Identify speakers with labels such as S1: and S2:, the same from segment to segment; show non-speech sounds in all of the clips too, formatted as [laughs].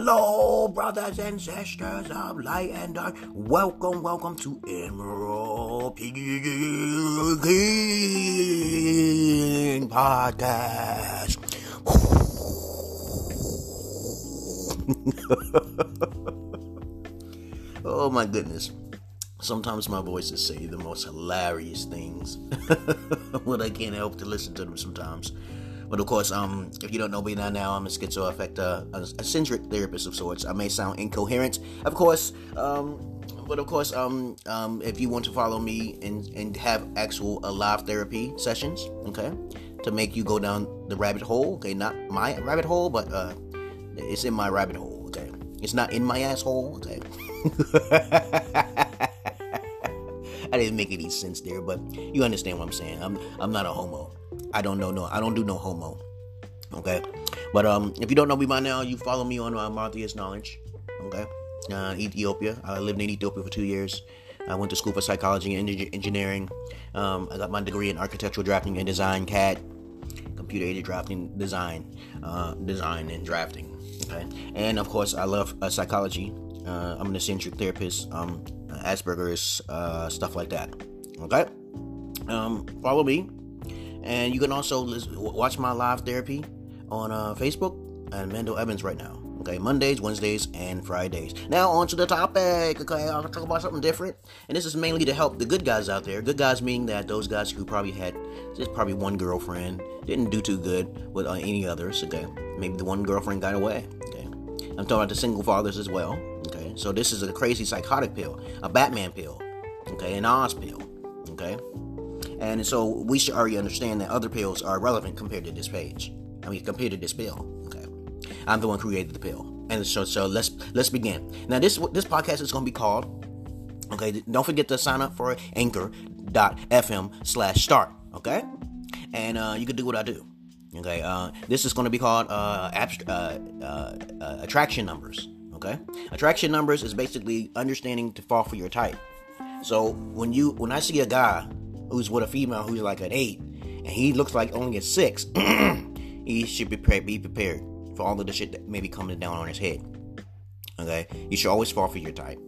S1: Hello, brothers and sisters of light and dark. Welcome, welcome to Emerald King Podcast. [laughs] oh my goodness. Sometimes my voices say the most hilarious things, [laughs] but I can't help to listen to them sometimes. But of course, um, if you don't know me now, now I'm a schizoaffective, a eccentric therapist of sorts. I may sound incoherent, of course, um, but of course, um, um, if you want to follow me and, and have actual uh, live therapy sessions, okay, to make you go down the rabbit hole, okay, not my rabbit hole, but uh, it's in my rabbit hole, okay, it's not in my asshole, okay. [laughs] I didn't make any sense there, but you understand what I'm saying. I'm I'm not a homo. I don't know no. I don't do no homo. Okay, but um, if you don't know me by now, you follow me on uh, Marthia's Knowledge. Okay, uh, Ethiopia. I lived in Ethiopia for two years. I went to school for psychology and engineering. Um, I got my degree in architectural drafting and design, CAD, computer aided drafting, design, uh, design and drafting. Okay, and of course, I love uh, psychology. Uh, I'm an eccentric therapist. Um, Asperger's, uh, stuff like that. Okay, um, follow me, and you can also watch my live therapy on uh, Facebook and Mendel Evans right now. Okay, Mondays, Wednesdays, and Fridays. Now on to the topic. Okay, I'll talk about something different, and this is mainly to help the good guys out there. Good guys meaning that those guys who probably had just probably one girlfriend, didn't do too good with uh, any others. Okay, maybe the one girlfriend got away. Okay, I'm talking about the single fathers as well. Okay, so this is a crazy psychotic pill, a Batman pill, okay, an Oz pill, okay, and so we should already understand that other pills are relevant compared to this page. I mean, compared to this pill. Okay, I'm the one who created the pill, and so so let's let's begin. Now this this podcast is going to be called. Okay, don't forget to sign up for Anchor.fm slash start. Okay, and uh, you can do what I do. Okay, uh, this is going to be called uh, abst- uh, uh, uh, attraction numbers. Okay, attraction numbers is basically understanding to fall for your type. So when you when I see a guy who's with a female who's like an eight and he looks like only a six, [clears throat] he should be prepared, be prepared for all of the shit that may be coming down on his head. Okay, you should always fall for your type.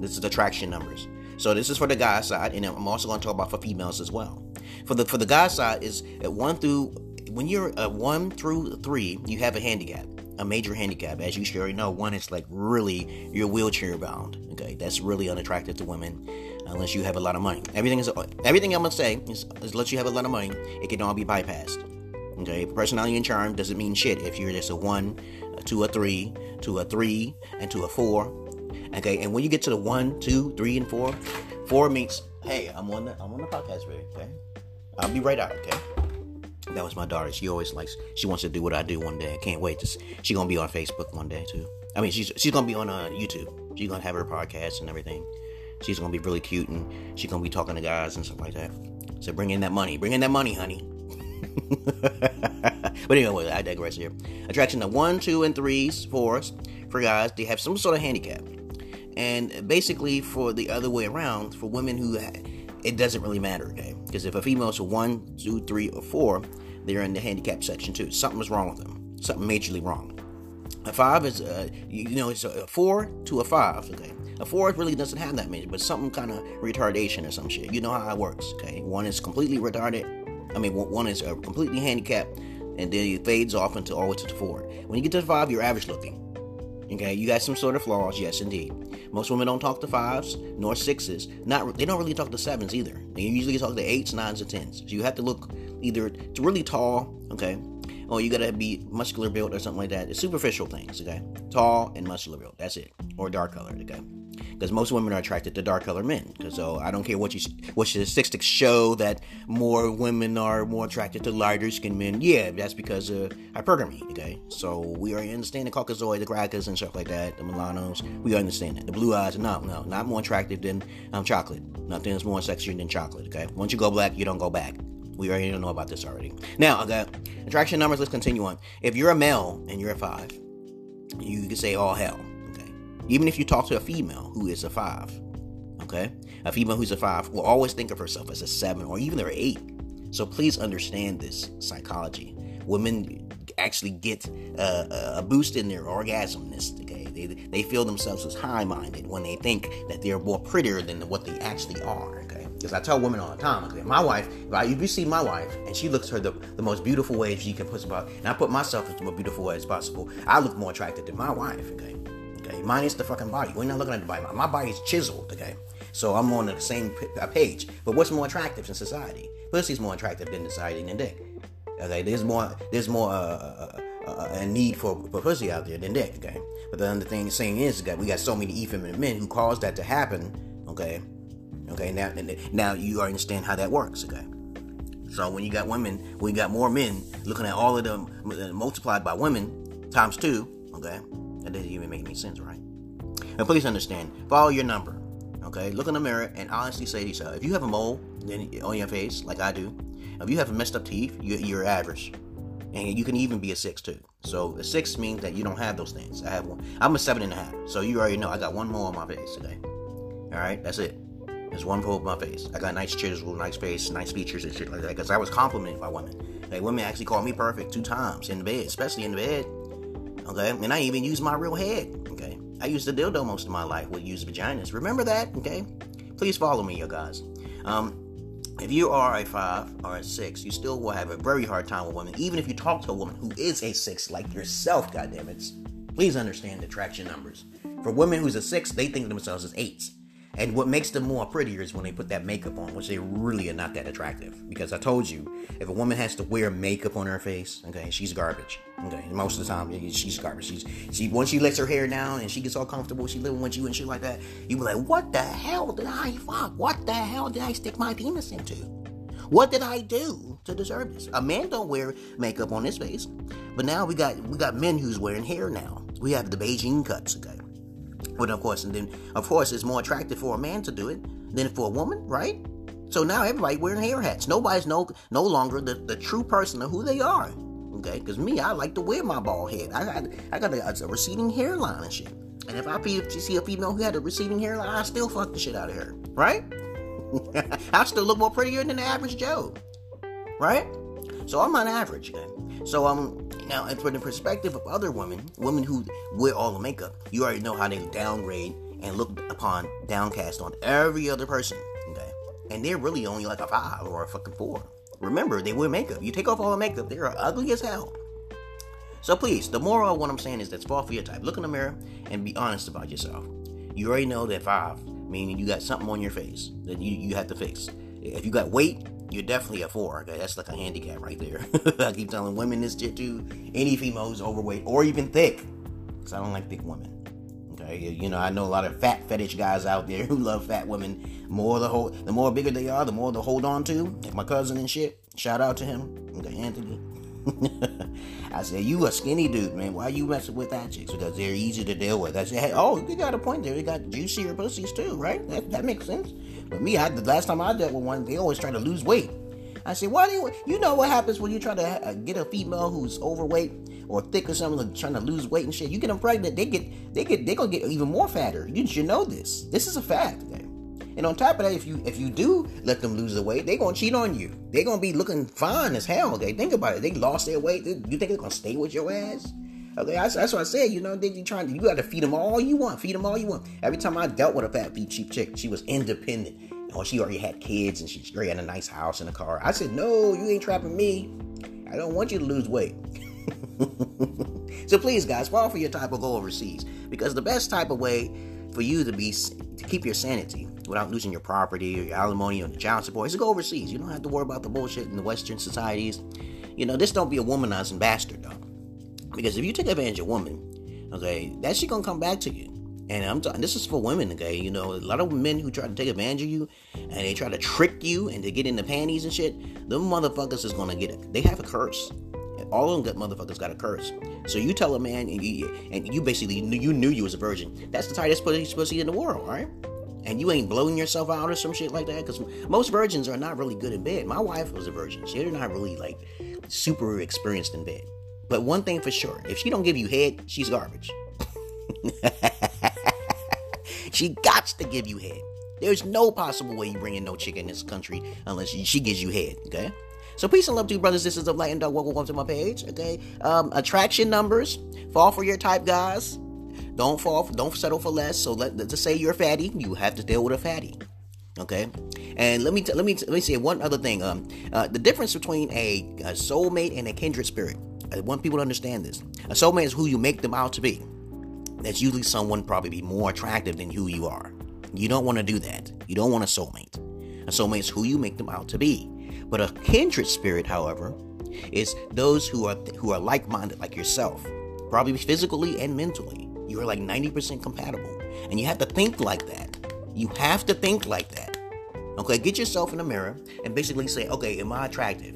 S1: This is attraction numbers. So this is for the guy side, and I'm also going to talk about for females as well. For the for the guy side is at one through when you're a one through three, you have a handicap a major handicap. As you should already know, one is like really you're wheelchair bound. Okay, that's really unattractive to women unless you have a lot of money. Everything is everything I'm gonna say is, is unless you have a lot of money, it can all be bypassed. Okay, personality and charm doesn't mean shit if you're just a one, a two, a three, to a three, and to a four. Okay, and when you get to the one, two, three, and four, four means hey, I'm on the I'm on the podcast, baby. Okay, I'll be right out. Okay. That was my daughter. She always likes. She wants to do what I do one day. I can't wait to. She gonna be on Facebook one day too. I mean, she's she's gonna be on uh, YouTube. She's gonna have her podcast and everything. She's gonna be really cute and she's gonna be talking to guys and stuff like that. So bring in that money. Bring in that money, honey. [laughs] but anyway, I digress here. Attraction of one, two, and threes, fours for guys. They have some sort of handicap, and basically for the other way around, for women who it doesn't really matter, okay? Because if a female's a one, two, three, or four, they're in the handicap section too. Something's wrong with them. Something majorly wrong. A five is, uh, you know, it's a four to a five, okay? A four really doesn't have that many, but something kind of retardation or some shit. You know how it works, okay? One is completely retarded. I mean, one is uh, completely handicapped, and then it fades off into always to the four. When you get to the five, you're average looking. Okay, you got some sort of flaws, yes, indeed. Most women don't talk to fives nor sixes. Not they don't really talk to sevens either. They usually talk to eights, nines, and tens. So you have to look either it's really tall, okay, or you gotta be muscular built or something like that. It's superficial things, okay, tall and muscular built. That's it, or dark colored, okay because most women are attracted to dark colored men. Because I don't care what you what statistics show that more women are more attracted to lighter skinned men. Yeah, that's because of hypergamy. Okay, so we already understand the Caucasoid, the crackers, and stuff like that. The Milanos, we understand that. The blue eyes, no, no, not more attractive than um, chocolate. Nothing is more sexier than chocolate. Okay, once you go black, you don't go back. We already know about this already. Now, okay, attraction numbers. Let's continue on. If you're a male and you're a five, you can say all hell. Even if you talk to a female who is a five, okay? A female who's a five will always think of herself as a seven or even an eight. So please understand this psychology. Women actually get uh, a boost in their orgasmness. Okay, they, they feel themselves as high-minded when they think that they're more prettier than what they actually are. Okay, because I tell women all the time, okay, my wife, if, I, if you see my wife and she looks her the, the most beautiful way she can put about, and I put myself as the most beautiful way as possible, I look more attractive than my wife. Okay, okay, mine is the fucking body. We're not looking at the body. My body's chiseled. Okay. So I'm on the same page. But what's more attractive in society? Pussy's more attractive than society than dick. Okay, there's more there's more uh, uh, uh, uh, a need for, for pussy out there than dick. Okay, but the other thing saying is that we got so many effeminate men who caused that to happen. Okay, okay now now you understand how that works. Okay. So when you got women, we got more men looking at all of them multiplied by women times two, okay, that doesn't even make any sense, right? And please understand, follow your number. Okay, look in the mirror and honestly say to yourself: if you have a mole on your face, like I do, if you have messed up teeth, you're average, and you can even be a six too. So a six means that you don't have those things. I have one. I'm a seven and a half. So you already know I got one mole on my face today. All right, that's it. There's one mole on my face. I got nice chisel, nice face, nice features and shit like that. Because I was complimented by women. Like women actually called me perfect two times in the bed, especially in the bed. Okay, and I even use my real head. Okay, I used a dildo most of my life. We use vaginas. Remember that? Okay, please follow me, you guys. Um, if you are a five or a six, you still will have a very hard time with women, even if you talk to a woman who is a six, like yourself, goddammit. Please understand the traction numbers. For women who's a six, they think of themselves as eights. And what makes them more prettier is when they put that makeup on, which they really are not that attractive. Because I told you, if a woman has to wear makeup on her face, okay, she's garbage. Okay, most of the time she's garbage. She's she once she lets her hair down and she gets all comfortable, she living with you and shit like that. You be like, what the hell did I fuck? What the hell did I stick my penis into? What did I do to deserve this? A man don't wear makeup on his face, but now we got we got men who's wearing hair now. We have the Beijing cuts, okay. But of course, and then of course, it's more attractive for a man to do it than for a woman, right? So now everybody wearing hair hats. Nobody's no no longer the, the true person of who they are. Okay, because me, I like to wear my bald head. I got I got a, a receding hairline and shit. And if I see a female who had a receding hairline, I still fuck the shit out of her, right? [laughs] I still look more prettier than the average Joe, right? So I'm on average? So um, now, and from the perspective of other women, women who wear all the makeup, you already know how they downgrade and look upon, downcast on every other person. Okay, and they're really only like a five or a fucking four. Remember, they wear makeup. You take off all the makeup, they're ugly as hell. So please, the moral of what I'm saying is that's fall for your type. Look in the mirror and be honest about yourself. You already know that five, meaning you got something on your face that you, you have to fix. If you got weight, you're definitely a four. Okay, that's like a handicap right there. [laughs] I keep telling women this shit too. Any female overweight or even thick, because I don't like thick women. Okay, you know I know a lot of fat fetish guys out there [laughs] who love fat women. More the whole, the more bigger they are, the more to hold on to. Like my cousin and shit. Shout out to him. Anthony. [laughs] I said, you a skinny dude, man. Why you messing with that chicks? Because they're easy to deal with. I said, hey, oh, you got a point there. They got juicier pussies too, right? That, that makes sense. But me, I, the last time I dealt with one, they always try to lose weight. I said, why do you, you know what happens when you try to uh, get a female who's overweight or thick or something, like trying to lose weight and shit? You get them pregnant, they get, they get, they gonna get even more fatter. You should know this. This is a fact. And on top of that, if you if you do let them lose the weight, they're gonna cheat on you. They're gonna be looking fine as hell. Okay, think about it. They lost their weight. You think they're gonna stay with your ass? Okay, that's, that's what I said. You know, they you trying to you got to feed them all you want. Feed them all you want. Every time I dealt with a fat, feet cheap chick, she was independent. Or she already had kids and she already had a nice house and a car. I said, no, you ain't trapping me. I don't want you to lose weight. [laughs] so please, guys, fall for your type of go overseas because the best type of way for you to be to keep your sanity without losing your property or your alimony or child support to go overseas. You don't have to worry about the bullshit in the Western societies. You know, this don't be a womanizing bastard though, because if you take advantage of a woman, okay, that shit gonna come back to you. And I'm talking, this is for women, okay? You know, a lot of men who try to take advantage of you and they try to trick you and to get in the panties and shit, them motherfuckers is gonna get it. They have a curse. All of them motherfuckers got a curse. So you tell a man and you, and you basically you knew you was a virgin. That's the tightest pussy, pussy in the world, right? And you ain't blowing yourself out or some shit like that. Because most virgins are not really good in bed. My wife was a virgin. She's not really like super experienced in bed. But one thing for sure, if she don't give you head, she's garbage. [laughs] she got to give you head. There's no possible way you bring in no chick in this country unless she, gives you head, okay? So peace and love to you, brothers, sisters of light and dark. Welcome to my page. Okay. Um, attraction numbers. Fall for your type, guys. Don't fall. Don't settle for less. So let to say you're fatty, you have to deal with a fatty. Okay. And let me t- let me t- let me say one other thing. Um, uh, the difference between a, a soulmate and a kindred spirit. I want people to understand this. A soulmate is who you make them out to be. That's usually someone probably be more attractive than who you are. You don't want to do that. You don't want a soulmate. A soulmate is who you make them out to be. But a kindred spirit, however, is those who are who are like-minded like yourself, probably physically and mentally. You're like 90% compatible. And you have to think like that. You have to think like that. Okay, get yourself in the mirror and basically say, okay, am I attractive?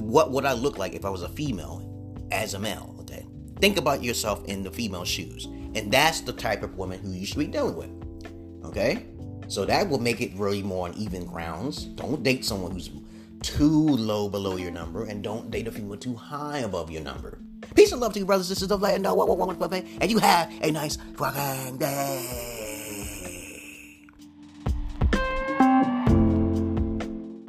S1: What would I look like if I was a female as a male? Okay. Think about yourself in the female shoes. And that's the type of woman who you should be dealing with. Okay? So that will make it really more on even grounds. Don't date someone who's too low below your number, and don't date a female too high above your number. Peace and love to you, brothers and sisters of Latin, and and you have a nice fucking day.